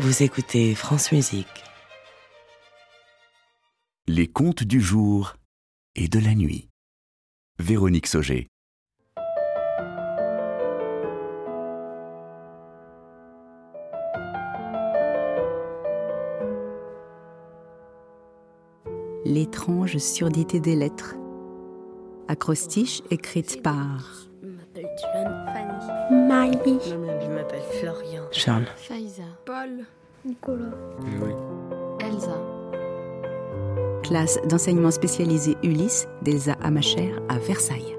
Vous écoutez France Musique. Les contes du jour et de la nuit. Véronique Sauger. L'étrange surdité des lettres. Acrostiche écrite par. Marie, m'appelle Florian. Charles. Faiza, Paul, Nicolas, Elsa, classe d'enseignement spécialisé Ulysse d'Elsa Amacher à Versailles.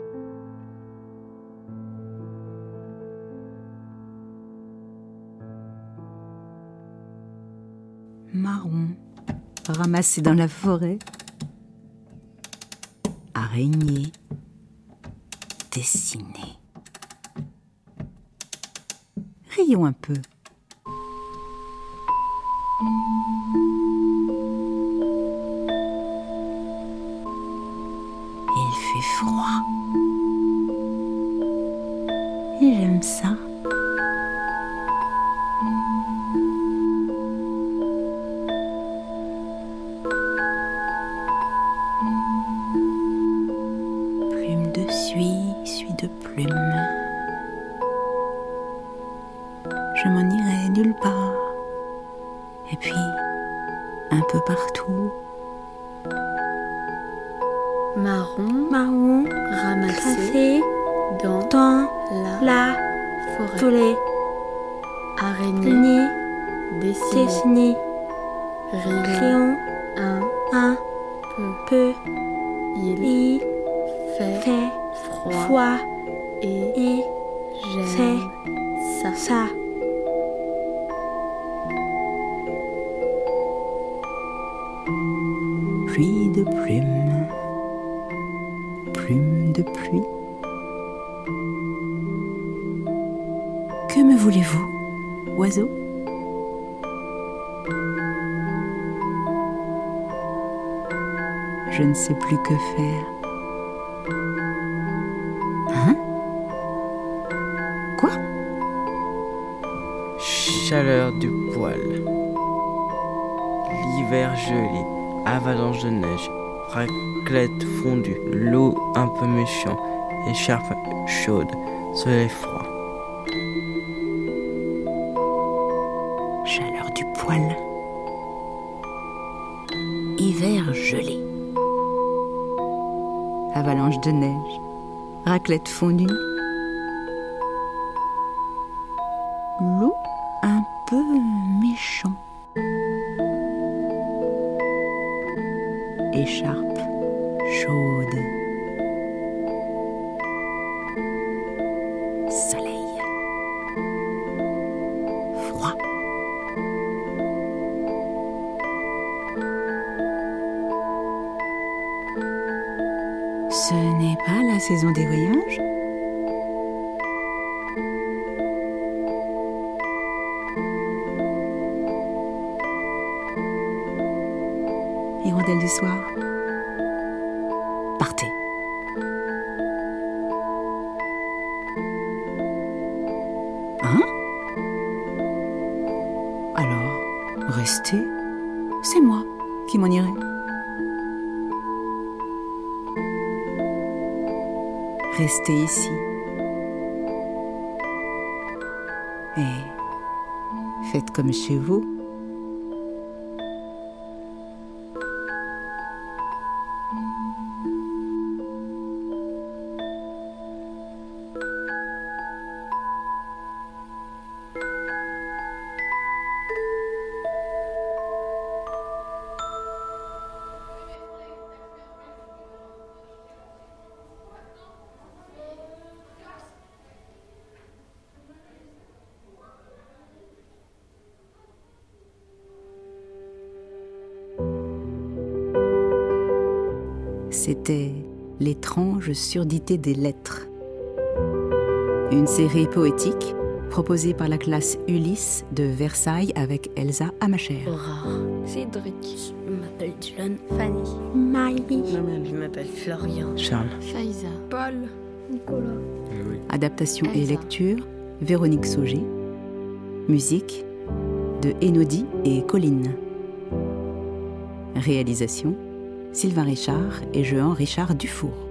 Marron, ramassé dans la forêt. Araignée, dessinée. Il fait froid. Et j'aime ça. Je m'en irai nulle part. Et puis, un peu partout, marron, marron, ramassé dans dans la, la forêt, forêt, araignée, né, dessinée, rayon, un un peu, peu, il il fait fait froid froid et et j'aime ça. ça. Pluie de plumes, plume de pluie. Que me voulez-vous, oiseau? Je ne sais plus que faire. Hein? Quoi? Chaleur du poil. L'hiver gelé, avalanche de neige, raclette fondue, l'eau un peu méchant, écharpe chaude, soleil froid. Chaleur du poil. Hiver gelé. Avalanche de neige. Raclette fondue. L'eau un peu Soleil. Froid. Ce n'est pas la saison des voyages Hirondelle du soir restez. C'est moi qui m'en irai. Restez ici. Et faites comme chez vous. C'était L'étrange surdité des lettres. Une série poétique proposée par la classe Ulysse de Versailles avec Elsa Amacher. Aurore, Cédric. Je m'appelle Dylan. Fanny, Marie, Je m'appelle Florian. Charles. Faiza, Paul, Nicolas, Adaptation et lecture Véronique Sauger. Musique de Enodi et Colline. Réalisation Sylvain Richard et Jean Richard Dufour.